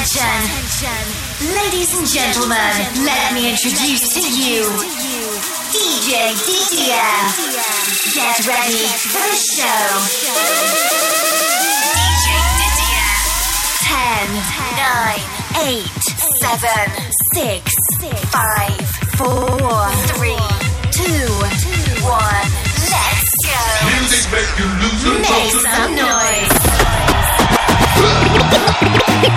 Attention, ladies and gentlemen, let me introduce to you DJ Didier. Get ready for the show. DJ Didier. 10, 9, 8, 7, 6, 5, 4, 3, 2, 1. Let's go. Music make you lose Make some noise.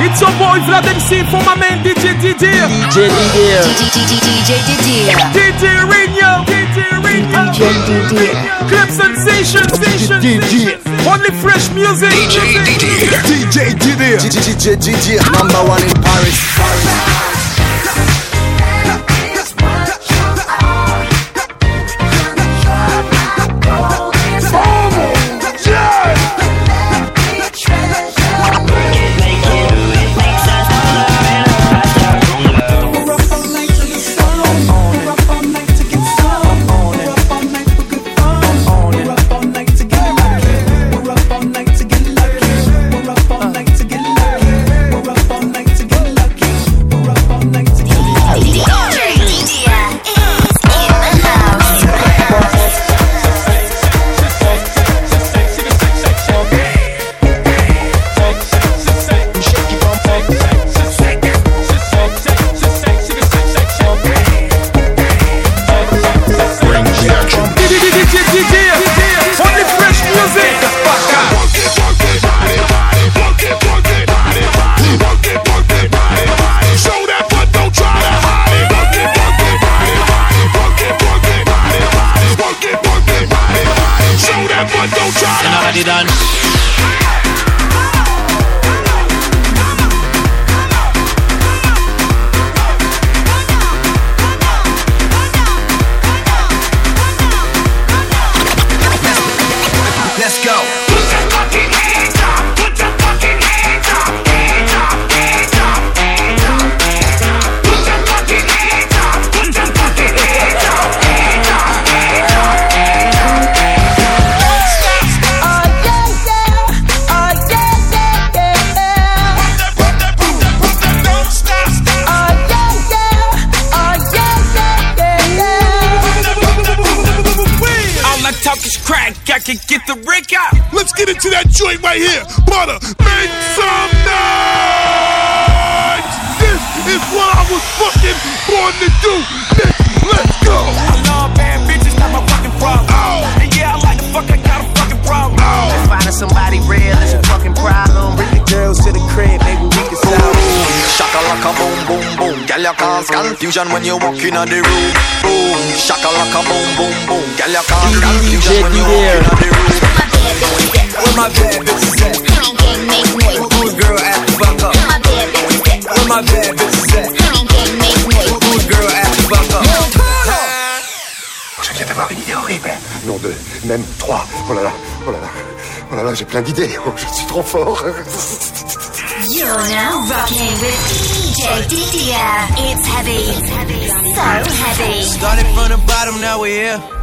It's your boy Vlad MC for my man DJ Didier. DJ Didier. DJ Didier. DJ Reno. DJ Reno. DJ Didier. Club sensation. Sensation. DJ. Only fresh music. DJ Didier. DJ Didier. DJ Didier. Number one in Paris. DJ get into that joint right here. Butter, make some noise. This is what I was fucking born to do. Nigga, let's go. I love bad bitches, not my fucking problem. Oh. And yeah, I like the fuck, I got a fucking problem. Oh. Finding somebody real is a fucking problem. Bring the girls to the crib, maybe we can solve it. Shaka laka boom boom boom, girl you cause confusion when you walk in the room. Boom, shaka laka boom boom boom, girl you cause confusion when you walk in the room. Where my bad bitches at? Good girl act the fuck up? Where my bad bitches at? Good girl act the fuck up? Je viens d'avoir une idée horrible. Non, deux, même trois. Oh là là, oh là là, oh là là, j'ai plein d'idées. Oh, je suis trop fort. You're now rocking with DJ Didier. It's heavy. So heavy. Started from the bottom, now we here.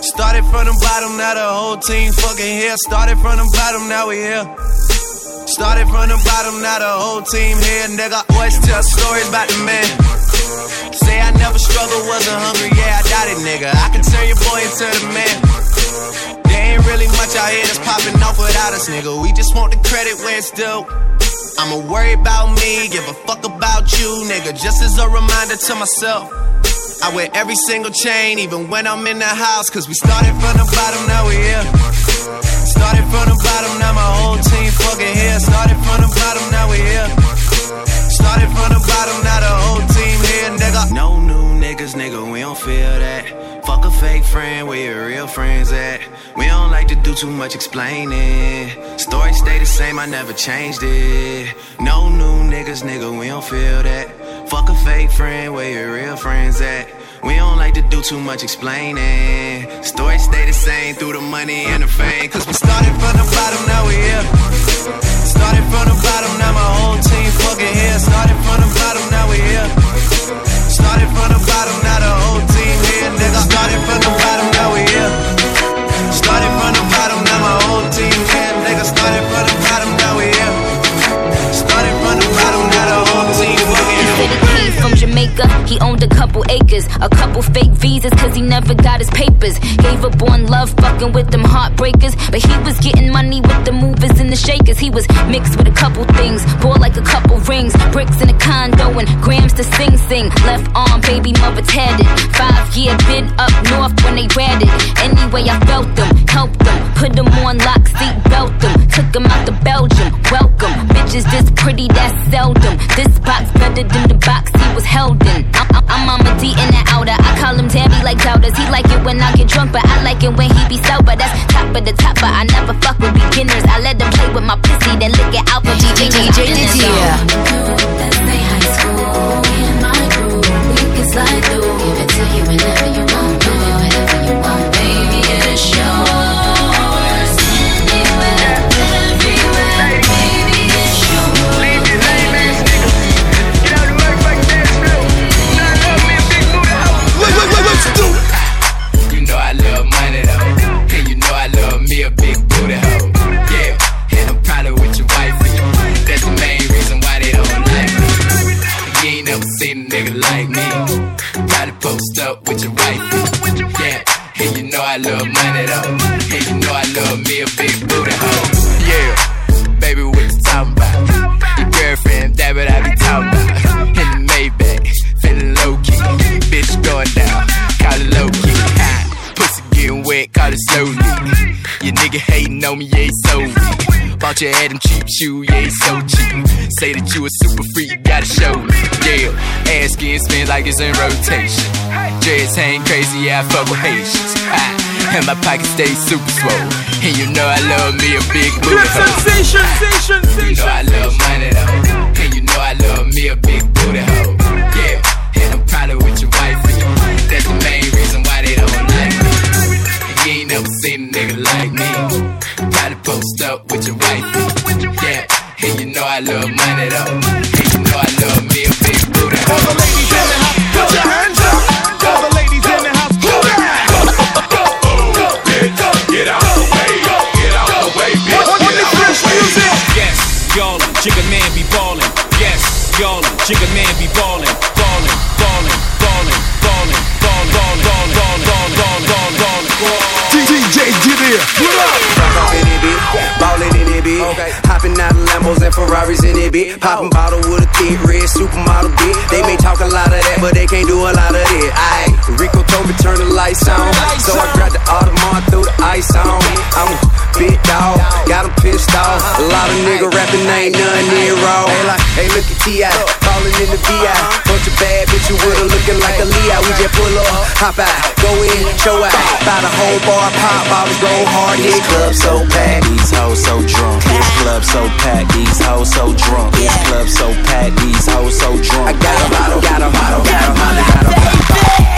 Started from the bottom, now the whole team fucking here. Started from the bottom, now we here. Started from the bottom, now the whole team here, nigga. Always tell stories about the man. Say I never struggled, wasn't hungry, yeah, I doubt it, nigga. I can turn your boy into the man. There ain't really much out here that's popping off without us, nigga. We just want the credit where it's due. I'ma worry about me, give a fuck about you, nigga. Just as a reminder to myself. I wear every single chain, even when I'm in the house. Cause we started from the bottom, now we here. Started from the bottom, now my whole team fucking here. Started from the bottom, now we here. Started from the bottom, now the whole team here, nigga. No new niggas, nigga, we don't feel that. Fuck a fake friend, where your real friends at? We don't like to do too much explaining. Story stay the same, I never changed it. No new niggas, nigga, we don't feel that. Fuck a fake friend, where your real friends at? We don't like to do too much explaining. Story stay the same through the money and the fame. Cause we started from the bottom, now we here. Started from the bottom, now my whole team fucking here. Started from the bottom, now we here. Started from the bottom, now the whole team here, nigga. Started from the bottom, he owned a couple a couple fake visas, cause he never got his papers. Gave up on love, fucking with them heartbreakers. But he was getting money with the movers and the shakers. He was mixed with a couple things, bought like a couple rings, bricks in a condo, and grams to sing sing. Left arm, baby mother tatted. Five year been up north when they ratted. Anyway, I felt them, helped them, put them on lock, seat belt them, took them out to Belgium. Welcome, bitches this pretty, that's seldom. This box better than the box he was held in. I'm, I'm, I'm Mama D in the outer. I call him Tabby like doubters. He like it when I get drunk, but I like it when he be sober. That's top of the top, but I never fuck with beginners. I let them play with my pussy, then lick it out for DJ DJ Didier. You up with your wife. Yeah, and you know I love money though. And you know I love me a big booty hoe. Yeah, baby, what you talking about? Your girlfriend, that what I be talking about. Weak. Bought your Adam cheap shoe, yeah, so cheap. Say that you a super freak, you gotta show me. Yeah, ass skin spin like it's in rotation. Dreads hang crazy, yeah, I fuck with Haitians. Ah, and my pockets stay super swole. And you know I love me a big booty hoe. sensation, sensation, You know I love money though. And you know I love me a big booty hoe. Yeah, and I'm probably with your wife. That's the main reason why they don't like me. You ain't never seen a nigga like me. Probably post up with your wife. Love money though. You know I love me a big booty. All the ladies in the house, put your hands up. All the ladies in the house, your hands up. Get out the way, get out the way, bitch. On the music. Yes, y'allin', Jigga man be ballin'. Yes, y'allin', Jigga man Lambos and Ferraris in it, bitch. Popping bottle with a thick red supermodel, bitch. They may talk a lot of that, but they can't do a lot of it. Rico told me turn the lights on. So I grabbed the Audemars, threw the ice on. I'm a big dog, got 'em pissed off. A lot of nigga rapping ain't none near raw. Hey, like, hey, look at T.I. Falling in the VI. Uh-huh. Bunch of bad bitches with her looking like a Leo. We just pull up, hop out, go in, show out. Buy the whole bar, pop bottles, go hard. This club so packed. These hoes so drunk. This club so packed. These hoes so drunk. This club so packed. These hoes so drunk. I got a bottle, got a bottle, got a bottle, got a bottle.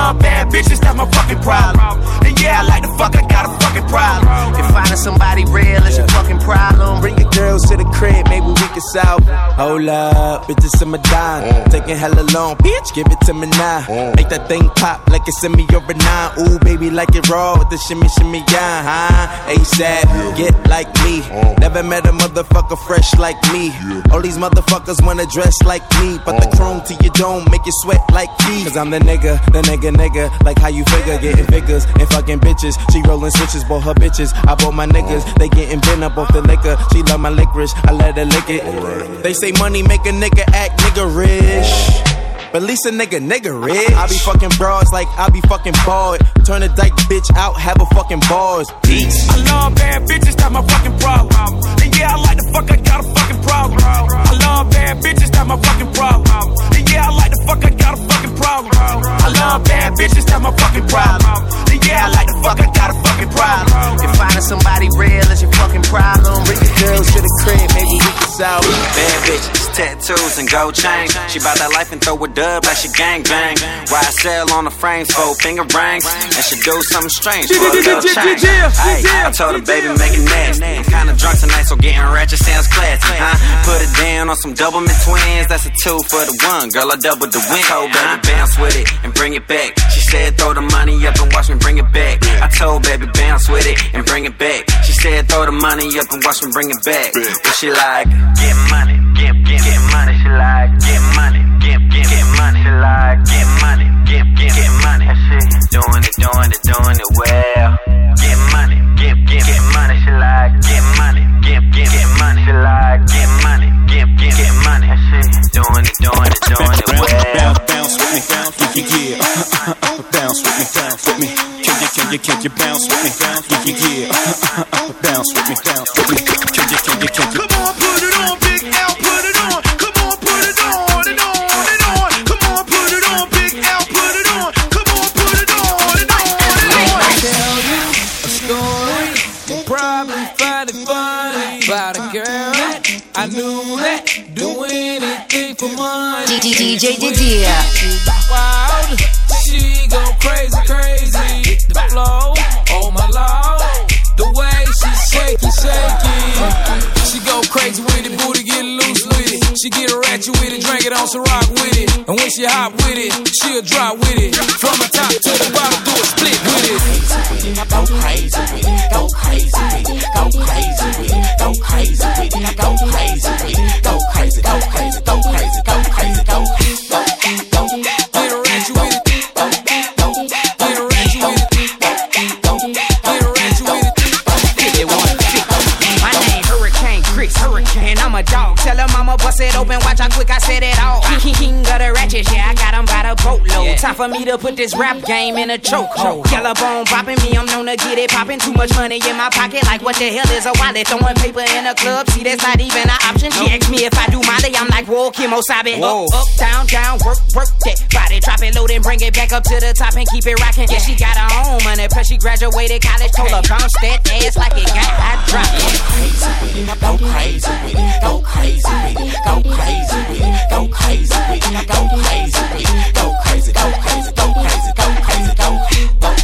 love bad bitches, fucking fucking problem. And yeah, I like the fuck, I got a fucking problem. I love bad bitches, that's my fucking problem. And yeah, I like the fuck, I got a fucking problem. If finding somebody real is your fucking problem. Bring your girls to the crib, maybe we can solve. Hold up, bitches in my dime. Mm. Taking hella long, bitch, give it to me now. Mm. Make that thing pop like it's in me or a nine. Ooh, baby, like it raw with the shimmy, shimmy, yeah, huh? ASAP, get like me. Mm. Never met a motherfucker fresh like me. All these motherfuckers wanna dress like me, but the chrome to your dome make you sweat like me. Cause I'm the nigga, the nigga, nigga. Like how you figure, getting figures and fucking bitches. She rolling switches, bought her bitches. I bought my niggas, they getting bent up off the liquor. She love my licorice, I let her lick it. They say money make a nigga act nigga rich. But at least a nigga, nigga rich. I be fucking broads like I be fucking bald. Turn a dyke bitch out, have a fucking bars. Peace. I love bad bitches, that's my fucking problem. And yeah, I like the fuck, I got a fucking problem. I love bad bitches, that's my fucking problem. And yeah, I like the fuck, I got a fucking problem. I love bad bitches, that's my fucking problem. And yeah, I like the fuck, I got a fucking problem. If finding somebody real is your fucking problem. Bring your girls to the crib, maybe we can solve it. Bad bitches, tattoos and gold chains. She bout that life and throw a dub like she gang bang. Why I sell on the frames, four finger rings, and she do something strange for a little change. Ay, I told her, baby, make it nasty. I'm kinda drunk tonight, so getting ratchet sounds classy, huh? Put it down on some double mint twins, that's a two for the one. Girl, I doubled the win. Told baby, bounce with it and bring it back. She said, throw the money up and watch me bring it back. I told baby, bounce with it and bring it back. She said, throw the money up and watch me bring it back. But she like, get money, get, get, get money. She like, get money, get, get, get money. She like, get money, get, get, get money. And she doing it, doing it, doing it well. Get money, get, get, get money. She like, get money, get, get, get money. She like, get money, get, get, get money. And she doing it, doing it, doing it well. Bounce with me, yeah, yeah, yeah. Bounce with me, bounce with me. Can you, can you, can you bounce with me? Yeah, yeah, yeah. Bounce with me, bounce with me. Can you, can you, can you? DJ Didier. Wild, she go crazy, crazy. The flow, oh my lord. The way she shake it. She go crazy with it, booty get loose with it. She get a ratchet with it, drink it on some rock with it. And when she hop with it, she'll drop with it. From the top to the bottom, do a split with it. For me to put this rap game in a chokehold. Yellow bone popping me, I'm known to get it popping. Too much money in my pocket, like what the hell is a wallet? Throwing paper in a club, see that's not even an option. She asked me if I do Molly, I'm like, whoa, Kimo oh, Sabe. Whoa. Up, up, down, down, work, work that body. Drop it, load and bring it back up to the top and keep it rocking. Yeah, she got her own money, plus she graduated college. Told her bounce that ass like it got hot drop. go crazy with it, go crazy with it, go crazy with it, go crazy with it, go crazy with it, go crazy, go crazy, go crazy, go crazy, go go go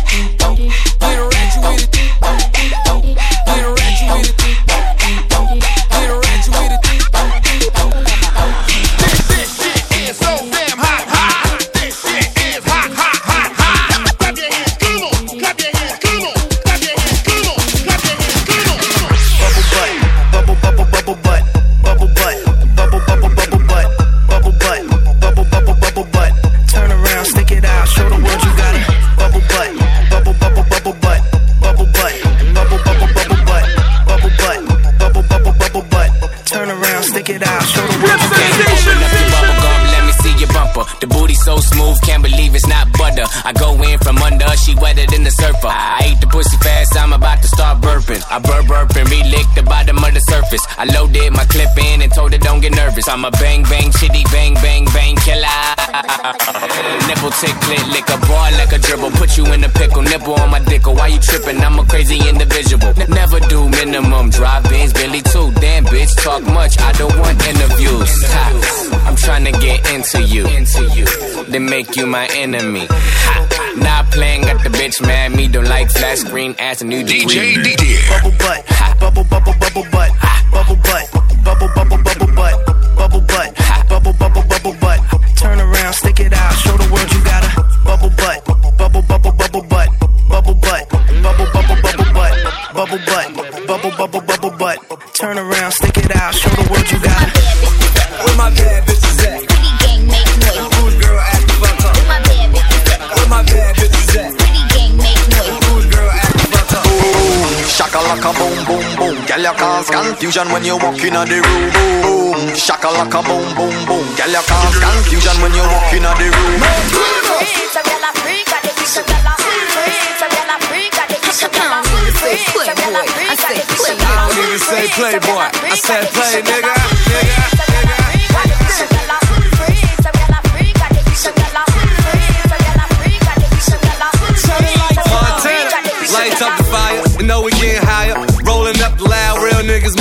I go in from under, she wetter than the surfer. I ate the pussy fast, I'm about to start burping. I burp burp and relick the bottom of the surface. I loaded my clip in and told her don't get nervous. I'm a bang bang chitty bang bang bang killer. Nipple tick click lick a ball like a dribble. Put you in a pickle, nipple on my dick. Why you tripping? I'm a crazy individual. N- never do minimum. Drive Benz, Billy too. Damn bitch, talk much. I don't want interviews. I'm trying to get into you. Into you. Then make you my enemy. Ha. Not playing, got the bitch mad. Me don't like flat screen ass and new DJ degree. Bubble butt, bubble bubble bubble butt, bubble butt, bubble bubble bubble butt, bubble butt, bubble bubble bubble butt. Turn around, stick it out, show the world you got a bubble butt, bubble bubble bubble butt, bubble butt, bubble bubble bubble butt, bubble butt, confusion when you walk in the room. Boom, shaka like a boom, boom, boom. Girl, you cause confusion when you walk in the room. Playboy, I said playboy. I didn't say playboy, I said play, nigga, nigga, nigga. Light up the fire, and know we getting higher. Rolling up loud, real niggas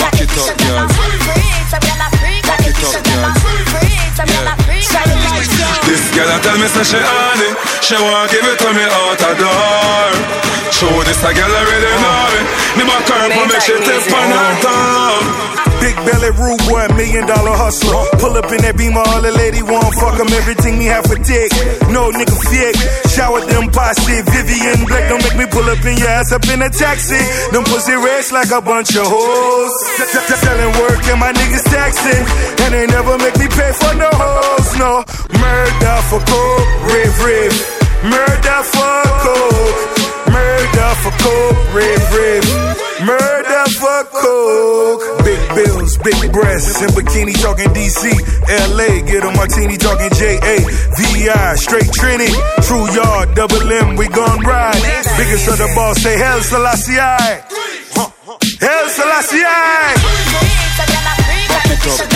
Back it up, girl. Back it up, girl. Back it up, girl. This girl a tell me say she on it. She want give it to me out the door. Show this a girl already know it. Me back her up and make she tip on her tongue Big belly rude boy, million dollar hustler. Pull up in that beamer, all the lady want fuck 'em. Everything me have for dick. No nigga fake. Shower them posse. Vivian Black don't make me pull up in your ass up in a taxi. Them pussy rich like a bunch of hoes. Selling work and my niggas taxing. And they never make me pay for no hoes. No murder for coke, rave rave. Murder for coke. Murder for coke, rave rave. Murder for coke. Big bills, big breasts, in bikini talking DC, LA, get a martini talking JA, VI, straight Trini, True Yard, double M, we gon' ride. Biggest of the ball, say Haile Selassie. Huh. Haile Selassie. Back it up, girl.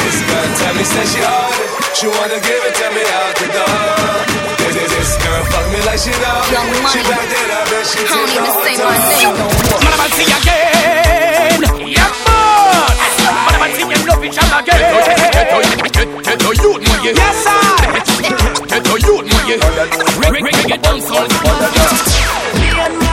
This girl tell me say she on it. She wanna give it to me out the door. This, this, this girl fuck me like she know. She backed it up and she took the Man, I'm see again. Yeah, boss. Man, I'm see you love each other again. Get the youth, man, yeah. Yes, sir. Get the youth, man, yeah. Ring, ring, it down, soul. Me and my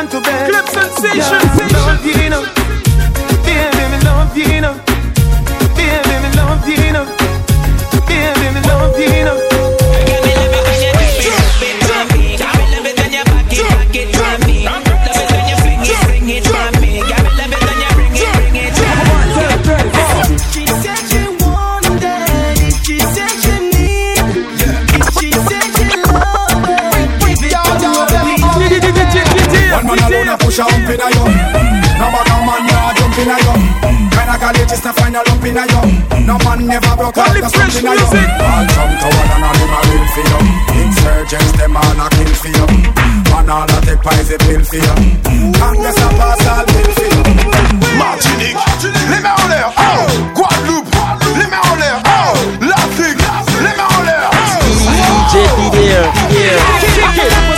gone to bed. Clip sensation. Yeah, love you, you know. Baby, me love you, you know. Push a hump inna you. No bag a man ya jump inna you. Kinda college is to find a lump inna you. No man never broke out the stump inna you. All from to one and all them a real for you. Insurgents them all a kill for you. Man all a take pies a pill for you. Congress a pass all bill for you. Martinique, les mains en l'air, oh Guadeloupe, les mains en l'air, oh L'Afrique, les mains en l'air, DJ Didier, C'est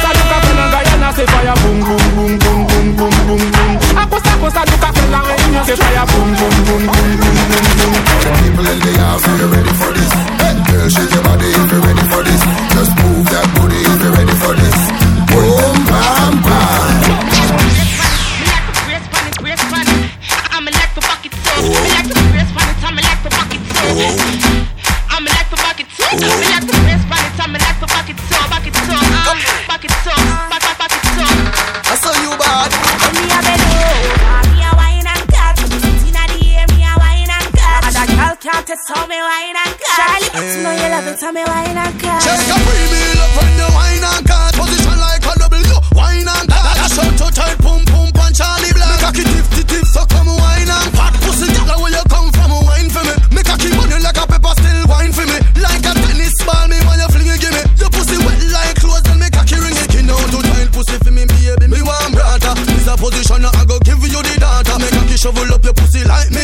boom. Aposta aposta du café la réunion c'est fire boom boom boom boom boom boom boom. People in the house, are you ready for this? Hey, Girl, shake your body tell me wine and. Charlie, hey. you know you love tell me wine and cut. Just a free meal up from the wine and cut. Position like a a W, wine and cut. That's out to tight, pump pump on Charlie Black. Cock it, tiff, tiff, tiff, so come wine and cut. Pussy, girl, where you come from, wine for me. Make a cocky money like a pepper, still wine for me. Like a tennis ball, me when you fling it, give me. Your pussy wet like clothes Then make a cocky ring it. Skin out to tight, pussy for me, baby. Me want brata. This a position, I go give you the data. Make a cocky shovel up your pussy like me.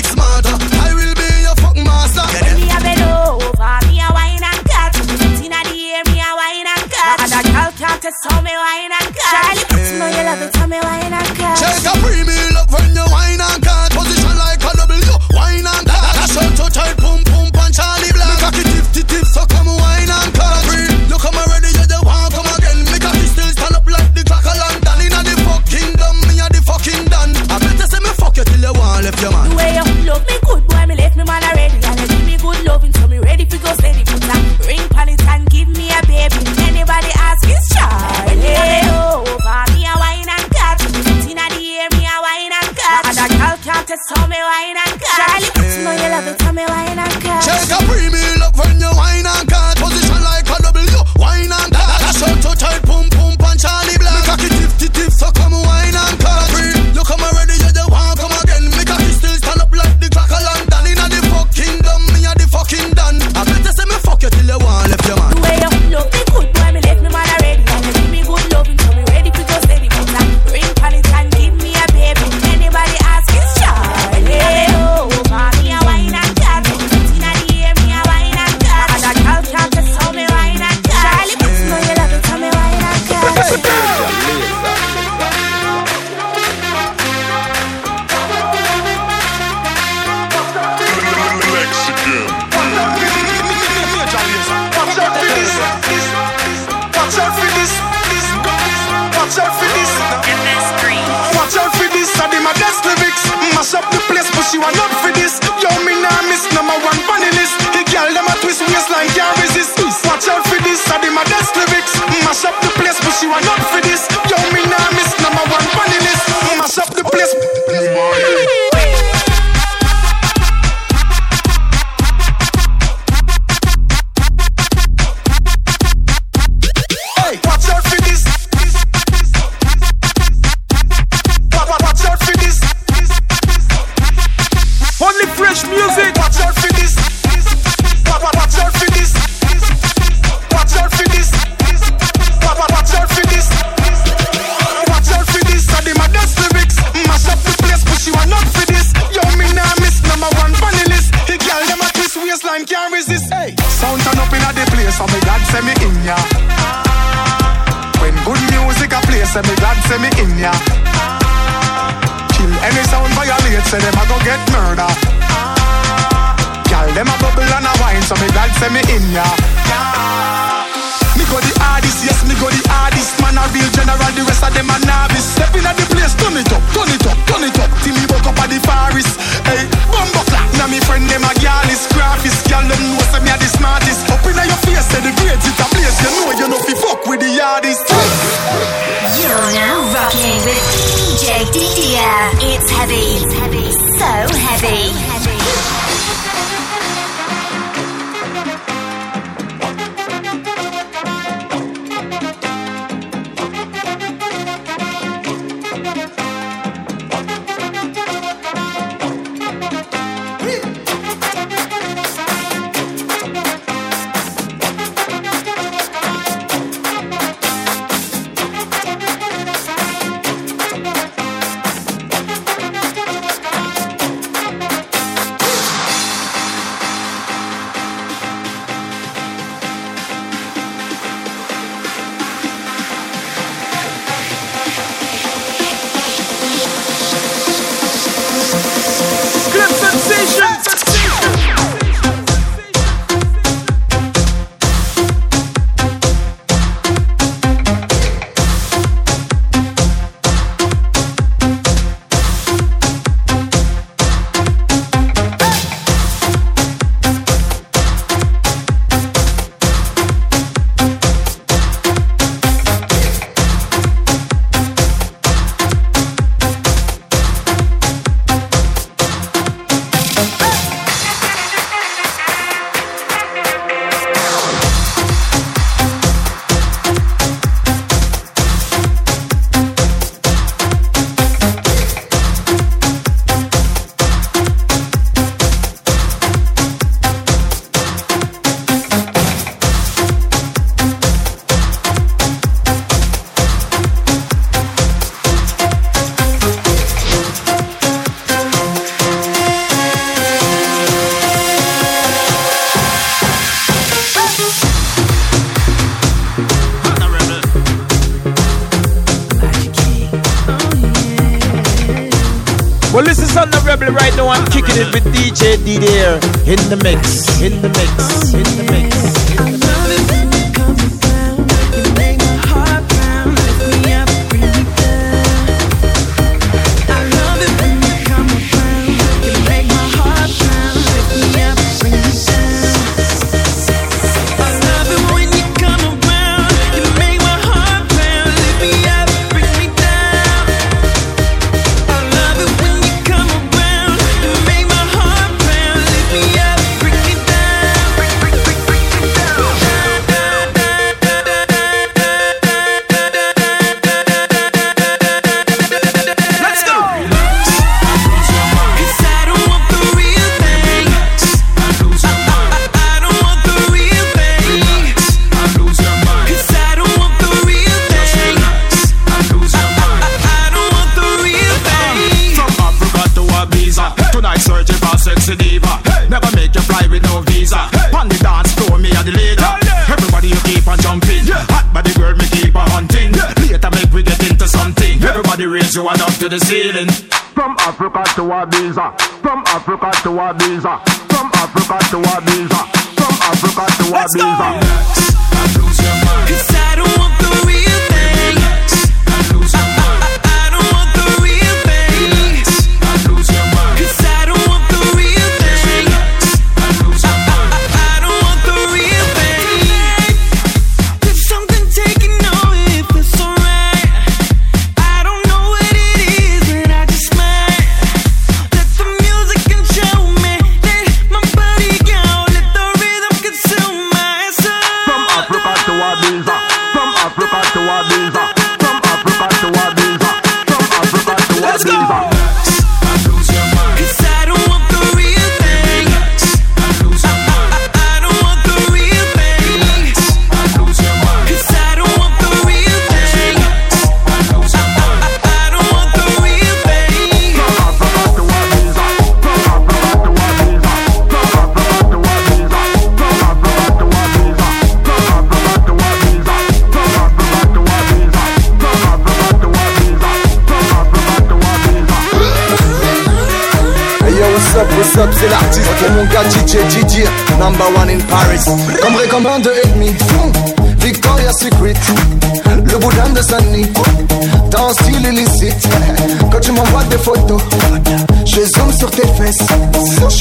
In the mix,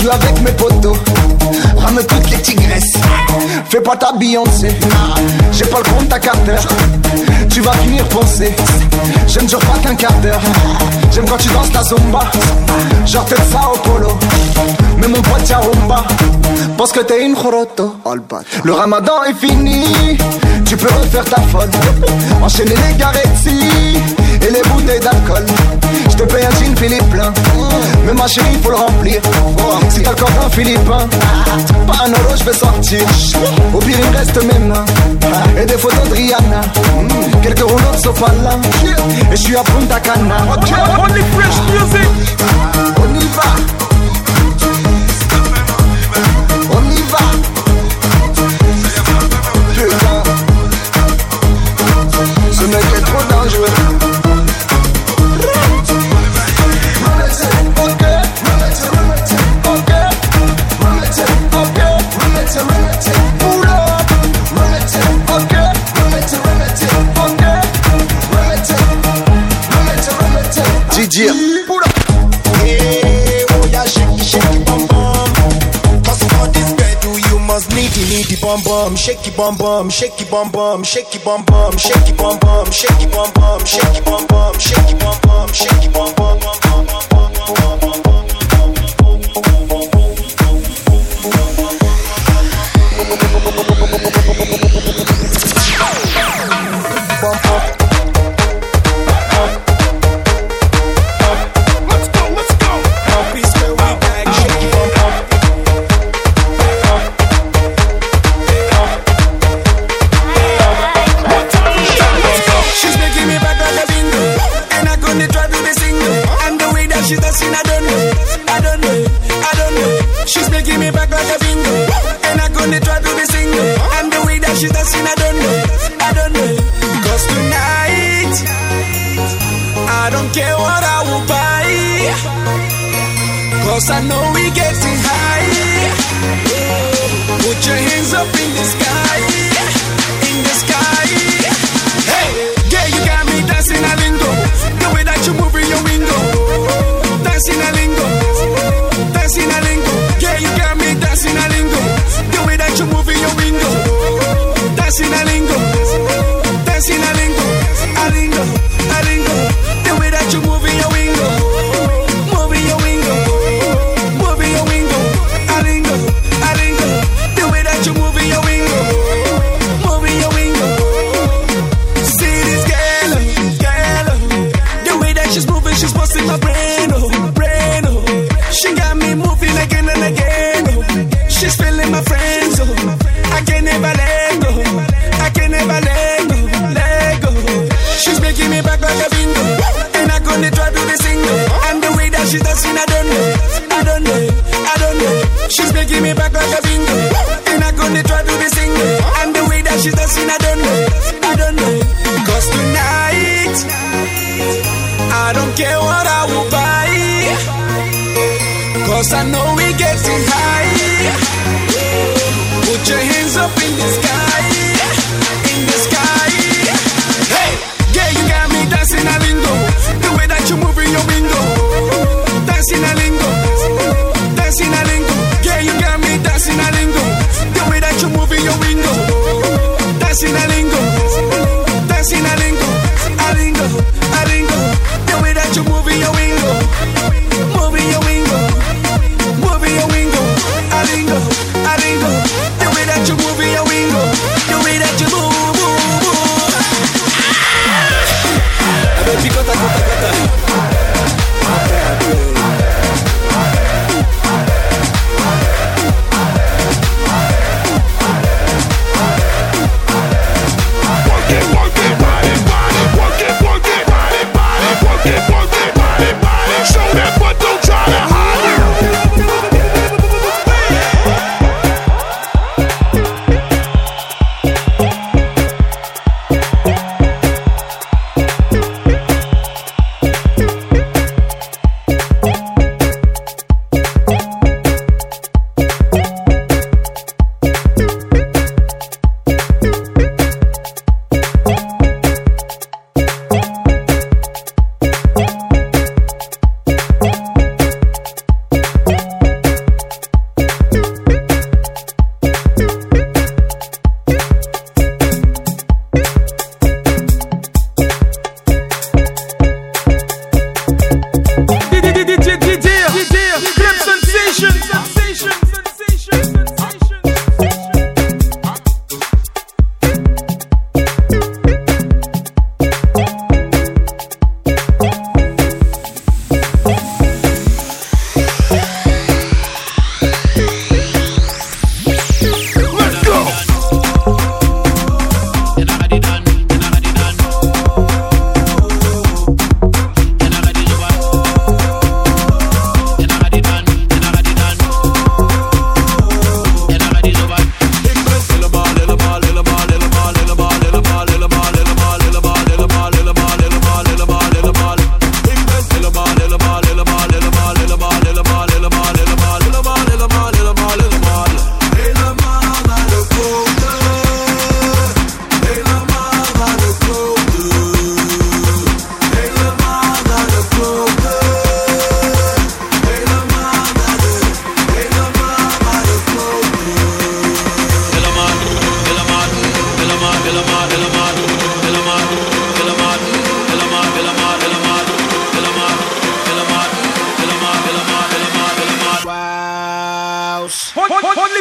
suis avec mes potos, rame toutes les tigresses. Fais pas ta Beyoncé, j'ai pas le compte à carter, tu vas finir penser. J'aime genre pas qu'un quart d'heure, j'aime quand tu danses la zumba, genre tête ça au polo. Mais mon pote rumba, pense que t'es une choroto. Le ramadan est fini, tu peux refaire ta folle. Enchaîner les garetti et les bouteilles d'alcool. Je te paye un jean Philippe plein, mais ma chérie faut le remplir. Si t'as le corps d'un philippin, pas un euro je vais sortir. Au pire il reste mes mains et des photos de Rihanna. Mm, Quelques rouleaux de sopalin et je suis à Punta Cana. Only fresh music. On y va. Bum. Shake bum bum, shake it, bum bum, shake it, bum bum, shake it, bum bum, shake it, bum bum, shake it, bum bum, shake bum bum, shake bum, bum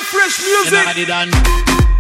fresh music.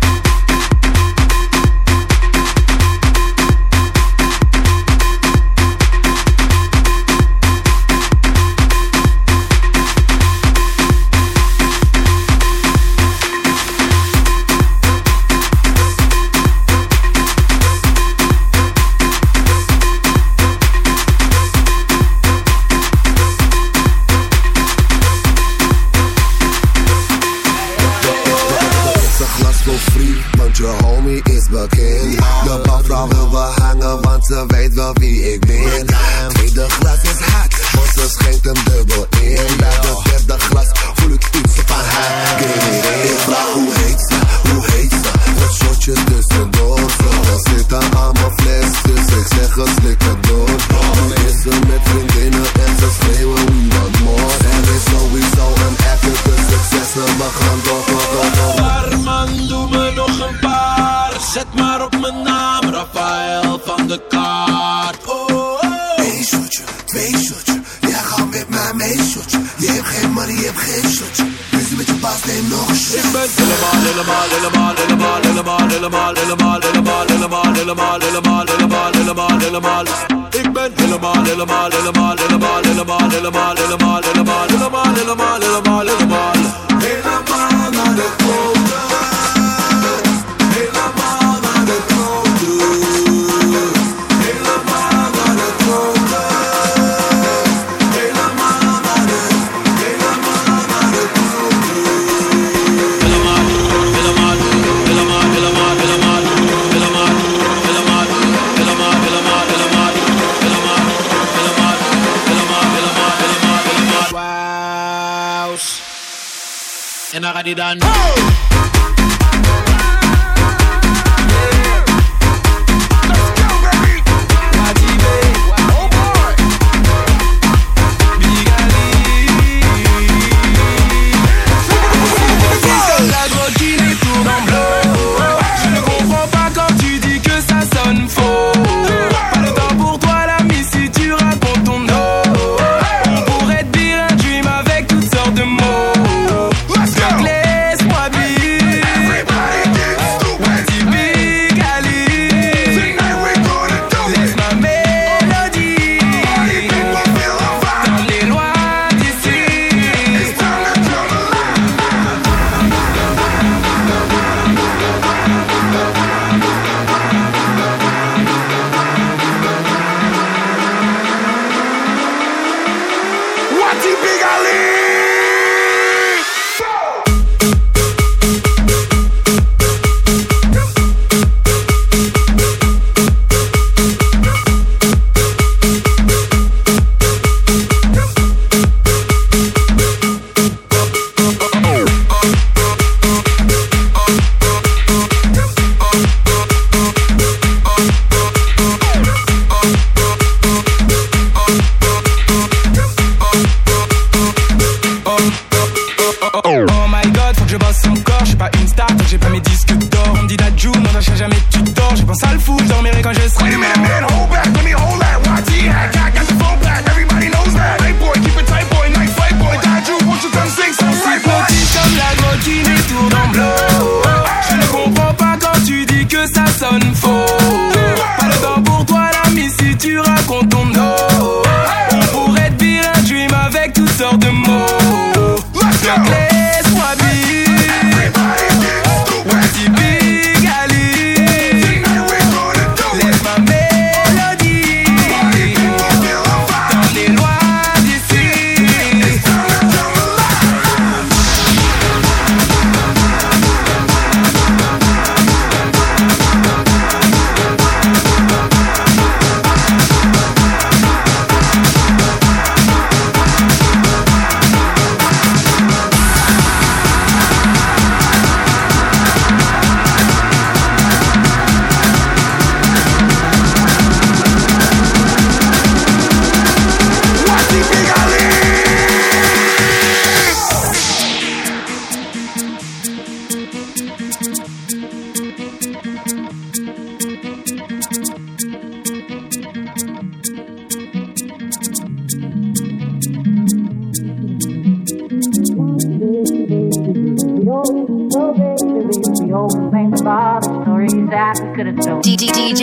rap, we could. DJ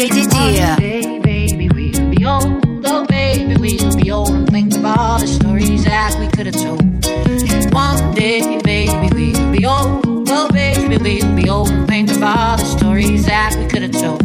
Day, baby, we'll be old. Oh, baby, we'll be old and think of all the stories that we could have told. One day, baby, we'll be old. Oh, baby, we'll be old and think of all the stories that we could have told.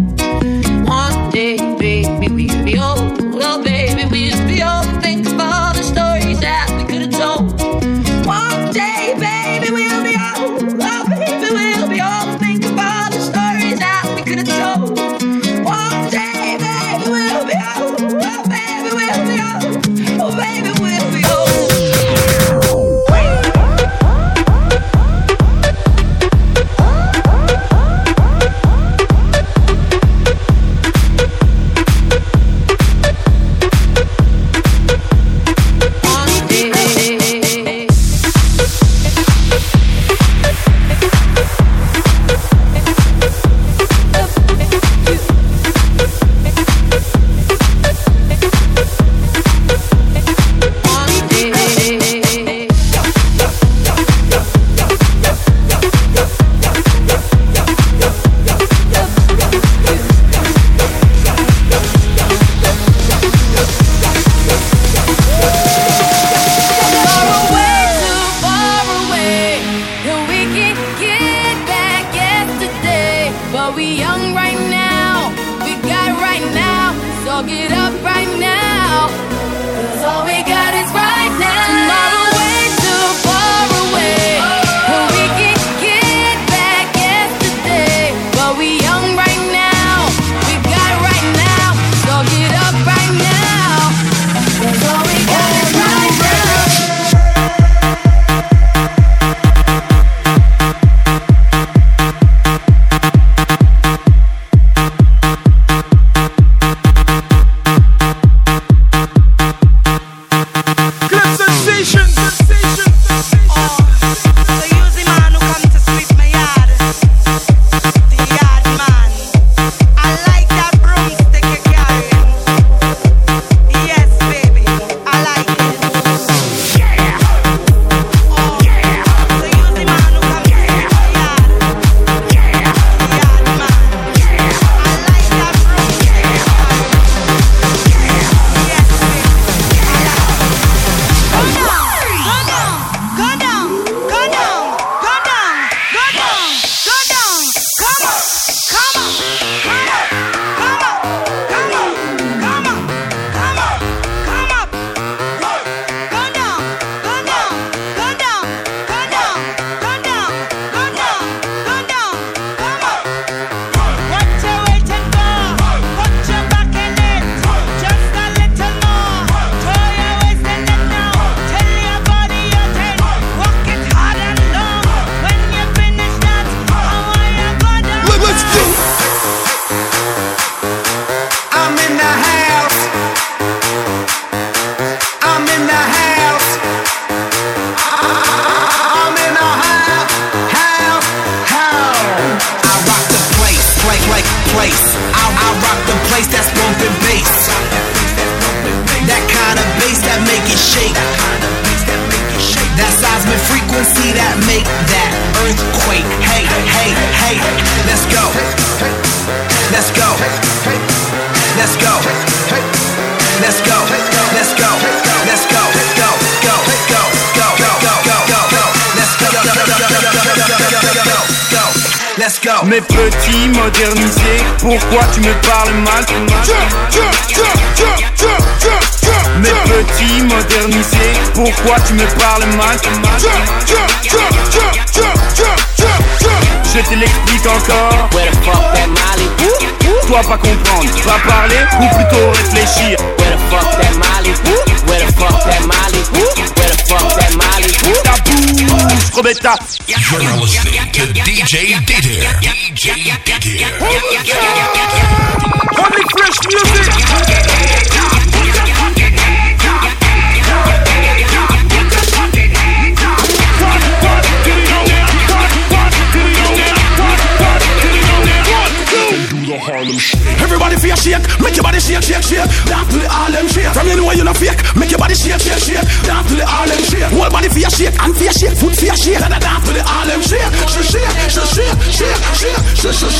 Shake and feel shake, foot feel shake. Da da dance to the Harlem shake, shake, shake, shake, shake, shake, shake, shake,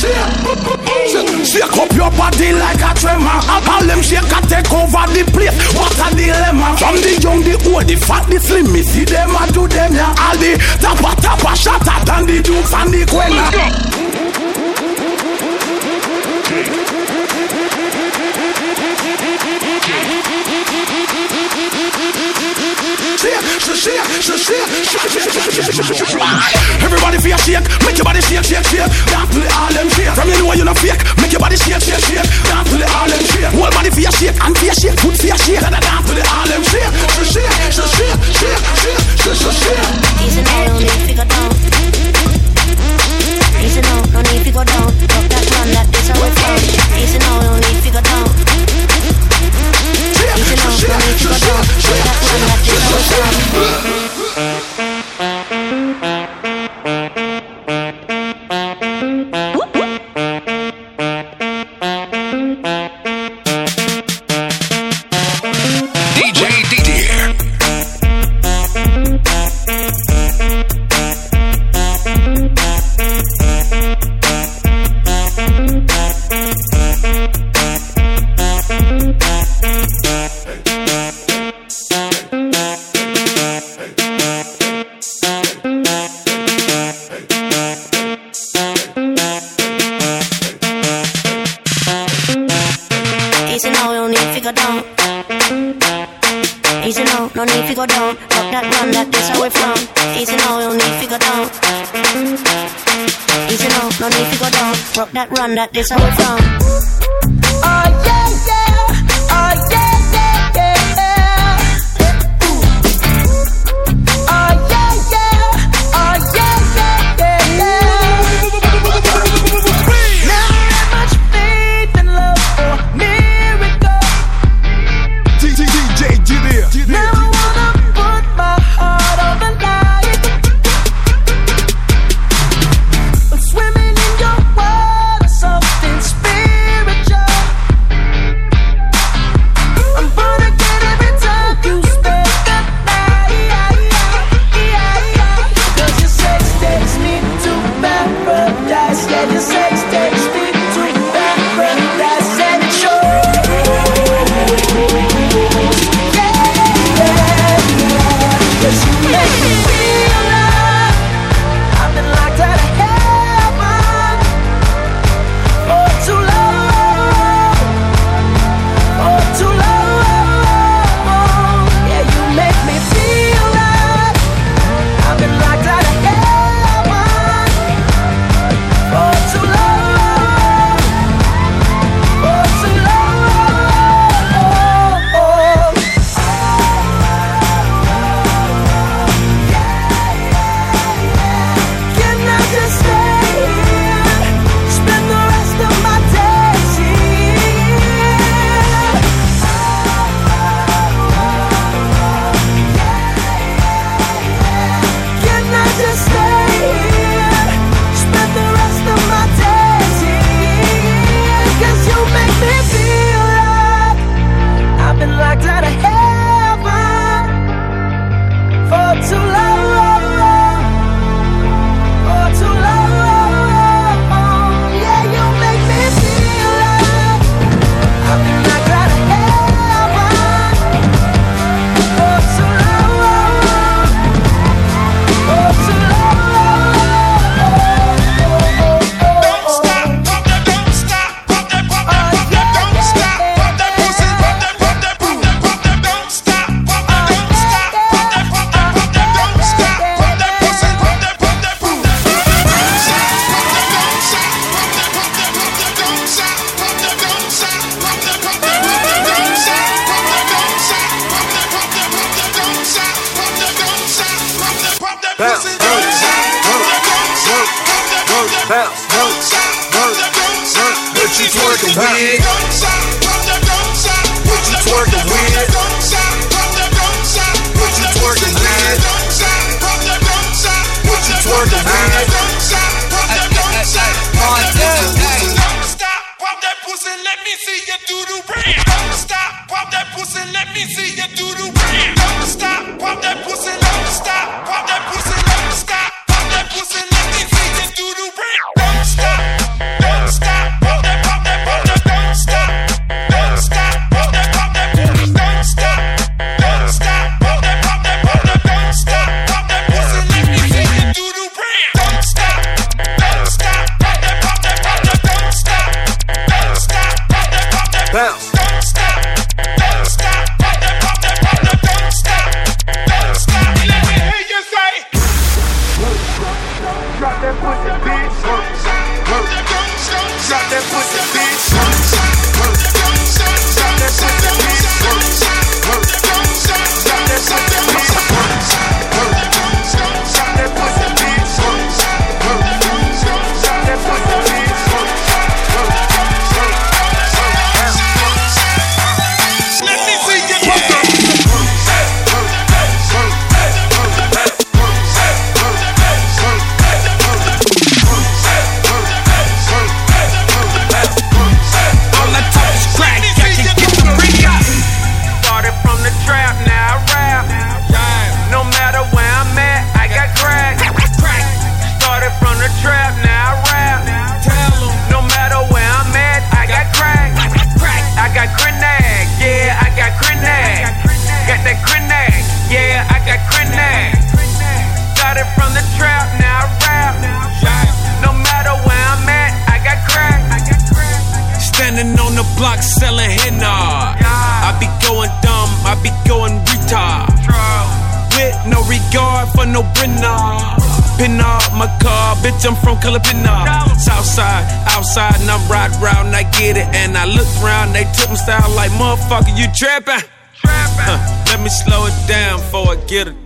shake. Up your body like a tremor. Harlem shake can take over the place. What a dilemma. From the young, the old, the fat, the slim, me see them and do them yeah. All the tappa tappa shatter than the dukes and the quenna. Everybody feel shake, make your body shake, shake, shake. Dance to the Harlem shake. From you know you not fake, make your body shake, shake, shake. Dance to the Harlem shake. Whole body feel shake and feel shake, foot feel shake. Da dance to the Harlem shake, shake, shake, shake, shake, shake, shake, shake, shake. Now, no need to go down. Easy now, no need to go down. Rock that one, that is how we found. Easy now, no need to go down. Easy now, no need to go down. Rock that one, that is how we found. DJ This one's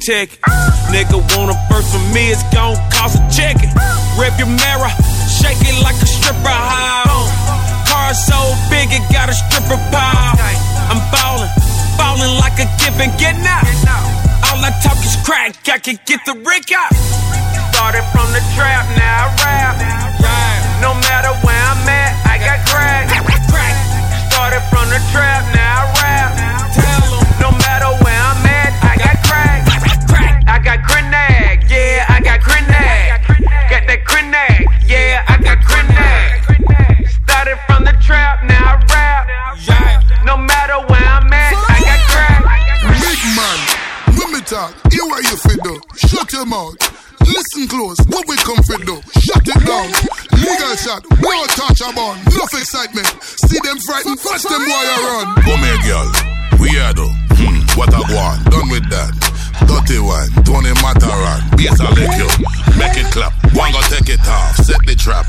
Tick. Mouth. Listen close, what we come for do. Shut it down. Legal shot, no touch a bun. Enough excitement. See them frightened, watch them while you run. Come here, girl. Weirdo. Hmm, what a go on. Done with that. Dirty one. Tony Matterhorn. Bass a lick you. Make it clap. One go take it off. Set the trap.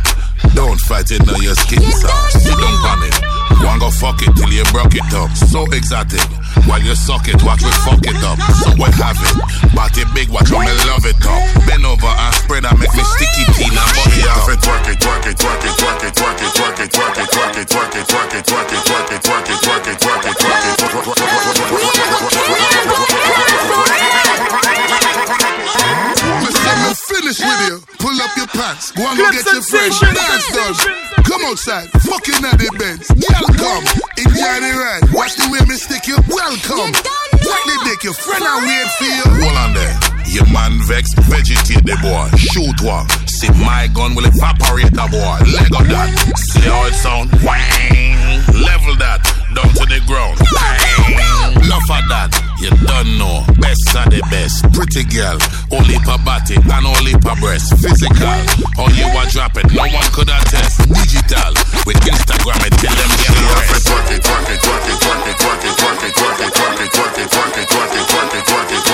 Don't fight it now your skin soft. Sit down on it. One go fuck it till you broke it up. So exotic. While you suck it, watch me fuck it up. So what have it? Body big, watch me love it up. Bend over and spread and make me sticky tea. Now buck it up. Twerk it, twerk it, twerk it, twerk it, twerk it, twerk it, twerk it, twerk it, twerk it, twerk it, twerk it, twerk it, twerk it, twerk it, twerk it, twerk Me say me finish with you. Pull up your pants. Go and go get your friends. Dance done. Come outside. Fucking at the Benz. Girl, come. Enjoy the ride. Watch the way me stick you. Welcome. What the dick your friend and wait for you. Hold on there. Your man vex, vegetate the boy. Shoot one. See my gun will evaporate the boy. Leg of that. See how it sound? Wang. Level that. Down to the ground. Bang. Enough of that. You don't know. Best of the best. Pretty girl. Only per body and only per breast. Physical. all you are dropping. No one could attest. Digital. With Instagram it till them get arrested. Twerk it, twerk it, twerk it, twerk it, twerk it, twerk it, twerk it, twerk it, twerk it, twerk it, twerk it, twerk it, twerk it, twerk it,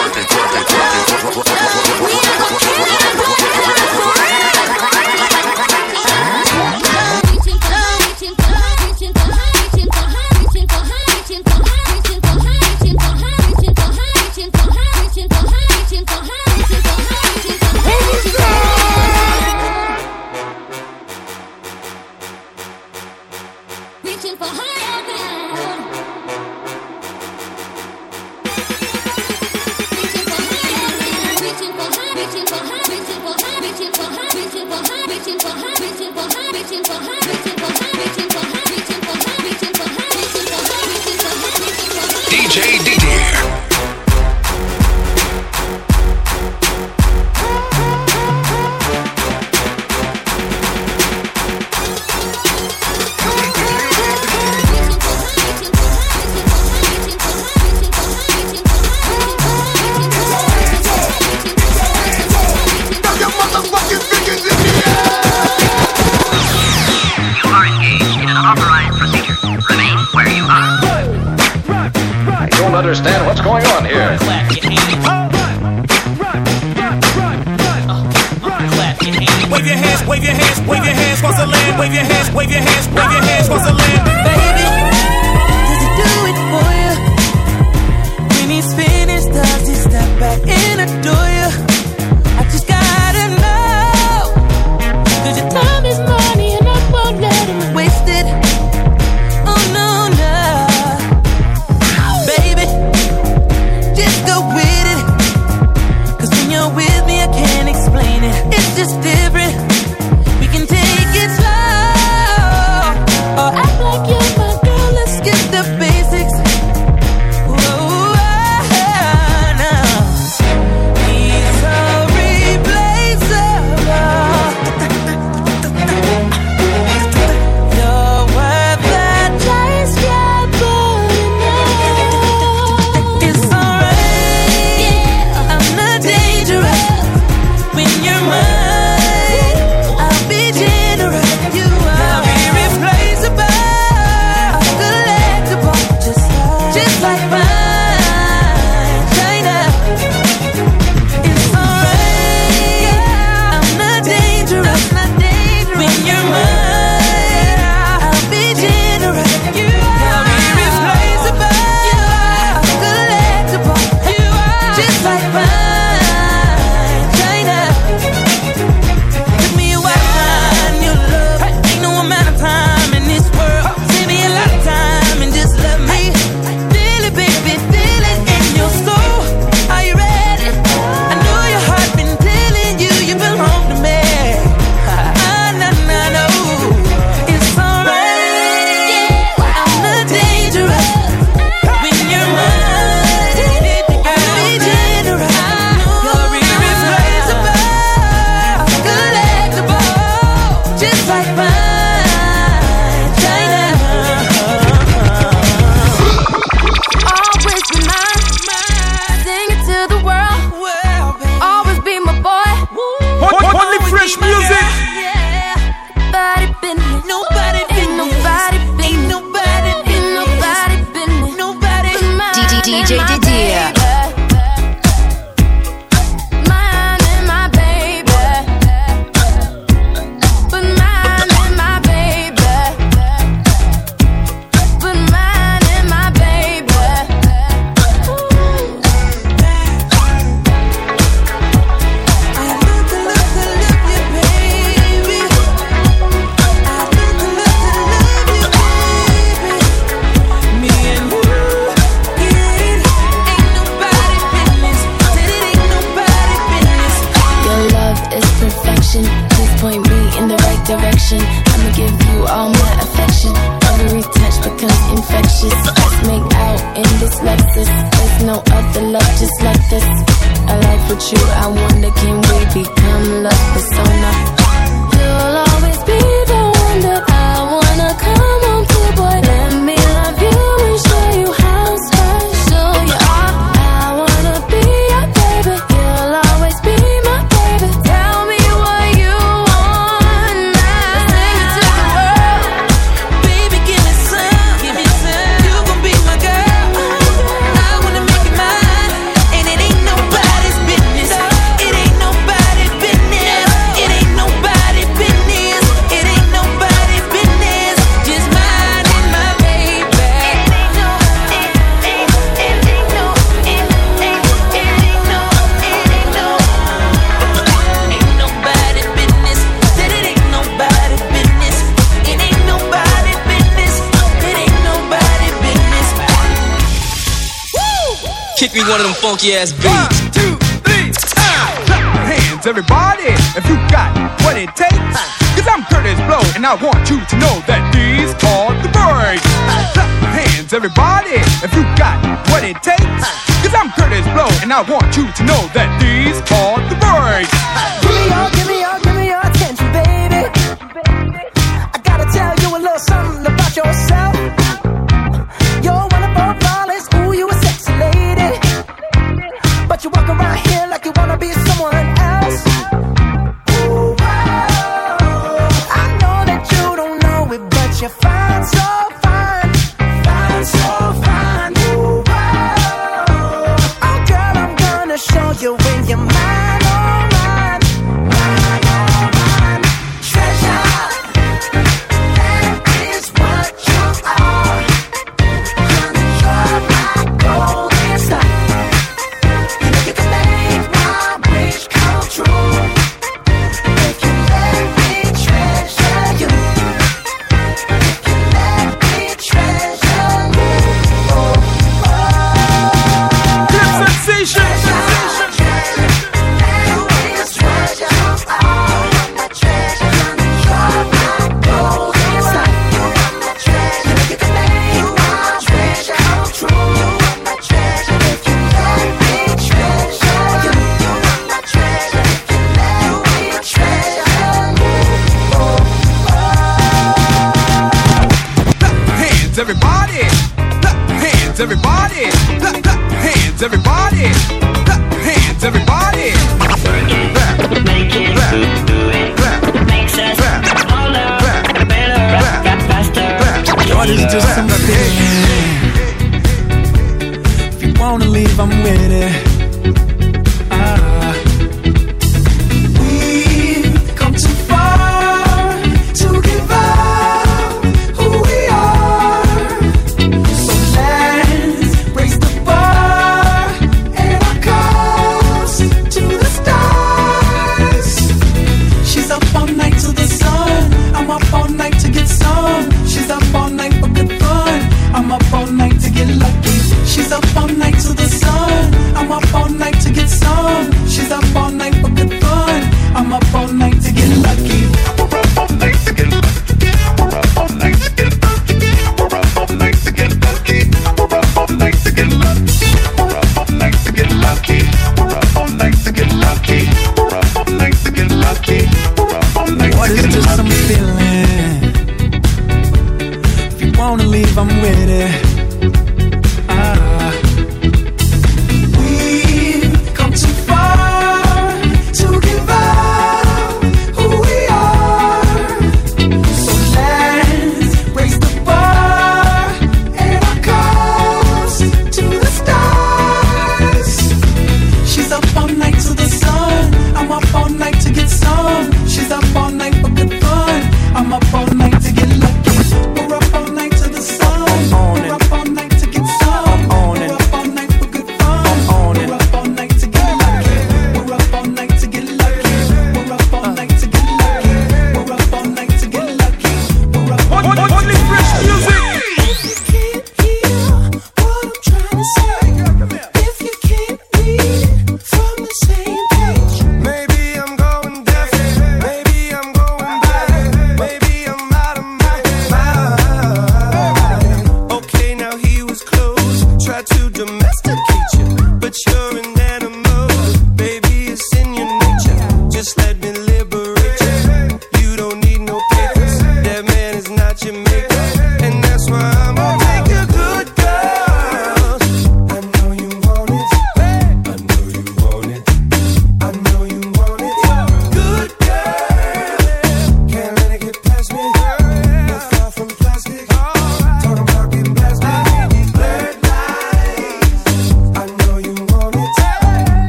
DJ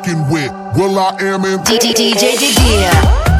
rocking with will.i.am in DJ Didier.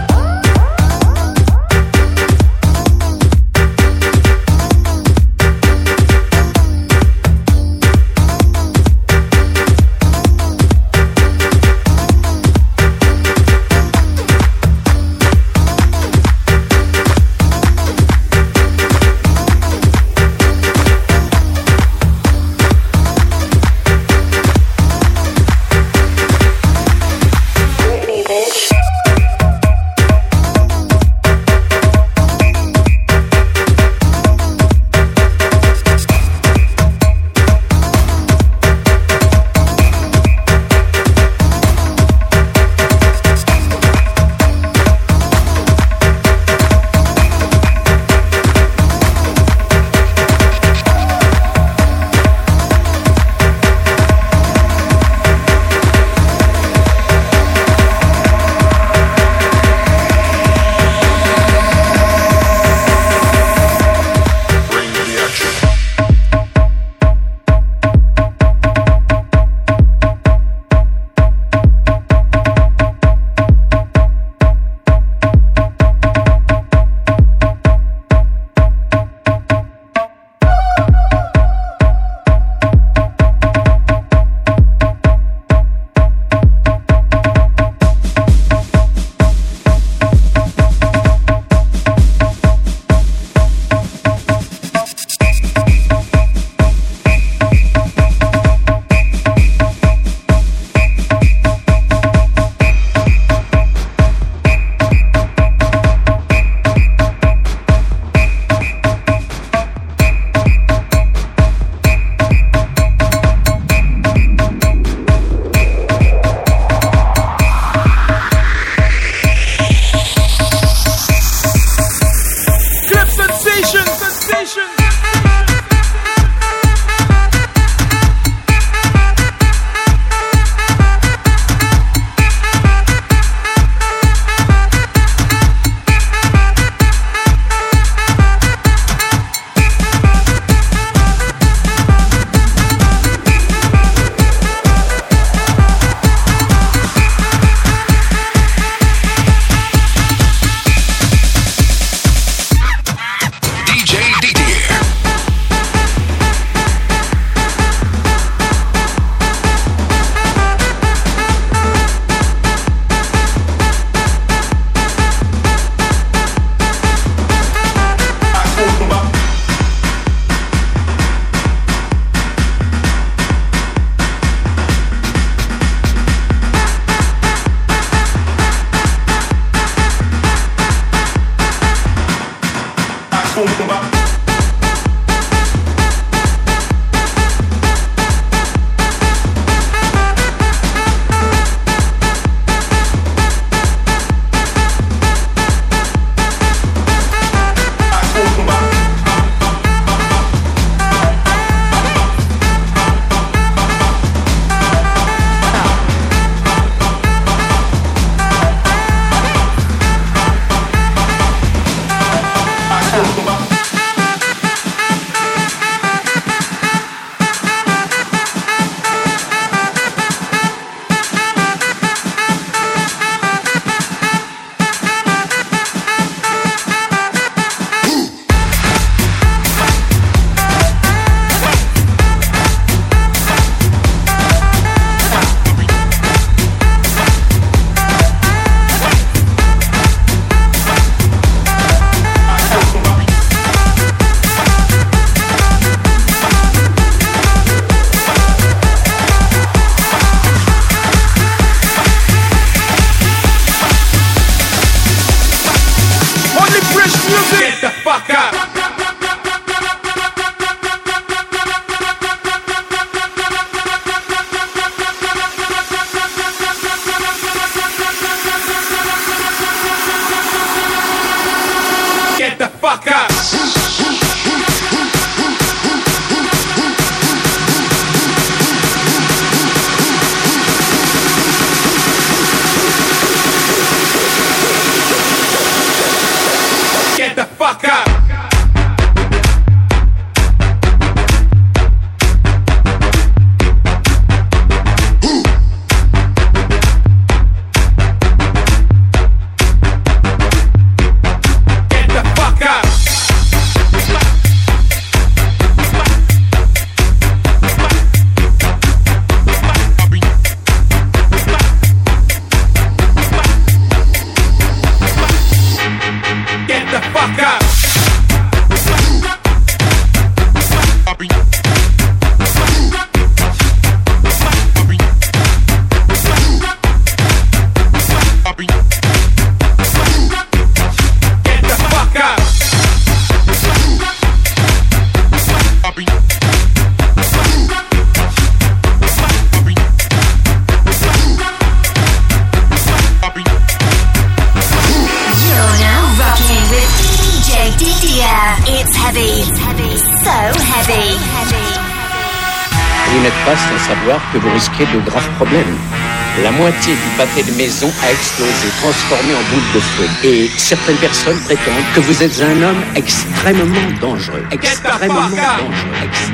Moitié du pâté de maison a explosé, transformé en boule de feu. Et certaines personnes prétendent que vous êtes un homme extrêmement dangereux. Get the Extrêmement dangereux.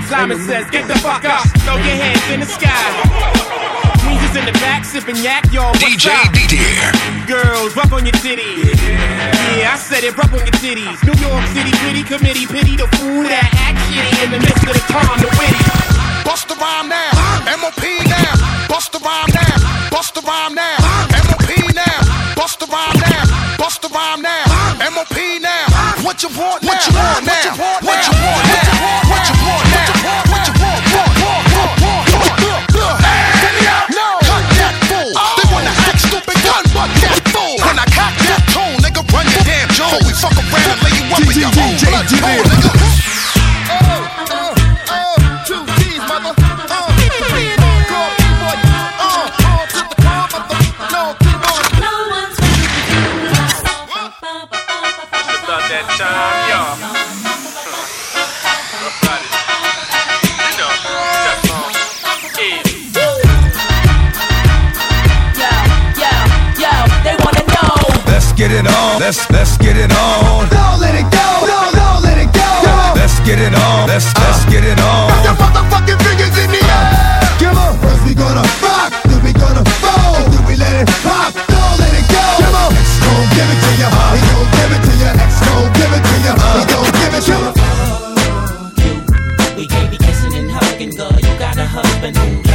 Simon says, get the fuck up. Throw your hands in the sky. In the back, sipping yak, y'all. DJ Didier. Girls, rub on your titties. Yeah, I said it, rub on your titties. New York City Pretty Committee, pity the fool that act shitty in the midst of the calm, the witty. Bust the rhyme now, MOP now. Bust the rhyme now. What you want now? You want now? What you Let's let's get it on. Don't let it go. No, no, let it go. Let's get it on. Let's let's get it on. Put your motherfucking fingers in the air. Come on. First we gonna rock, then we gonna roll, then we let it pop. Don't let it go. Come on. X gon' give it to ya. He gon' give it to ya. X gon' give it to ya. He uh. gon' give it to ya. We can't be kissing and hugging, girl. You got a husband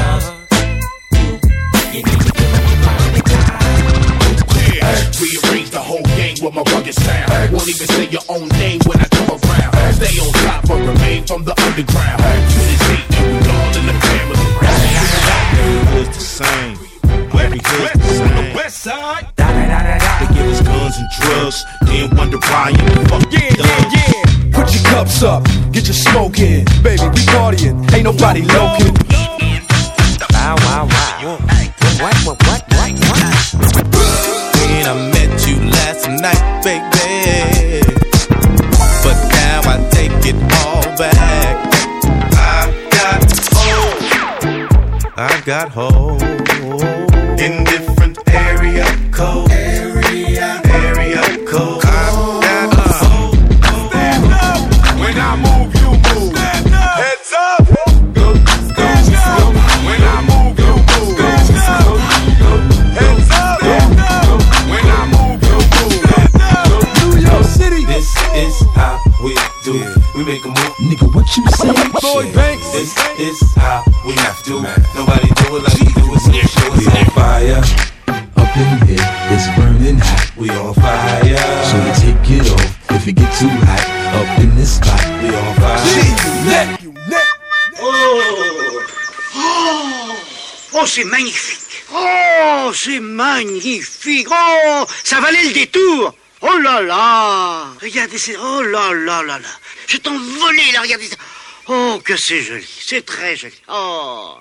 with my rugged sound. Won't even say your own name when I come around. Stay on top, but remain from the underground. To the seat, and we all in the family. Hood's the same. Every hood's the same. West side. They give us guns and drugs, then wonder why you the fuck yeah, yeah, yeah. Put your cups up, get your smoke in. Baby, we partying, ain't nobody looking. Wow, wow, wow. What, what, what, what, what? Night, baby. But now I take it all back. I got hope. I got hold. In different area code. You say? Boy Banks. This is how we have to. Nobody do it like we do it. So show us on fire. Up in here, it's burning hot. We on fire. So we take it off if it get too hot. Up in this spot, we on fire. Oh, oh, oh c'est magnifique. Oh, c'est magnifique. Oh, ça valait le détour. Oh là là. Regardez, c'est, oh là là là là. Je t'envolais là, regardez ça. Oh, que c'est joli. C'est très joli. Oh.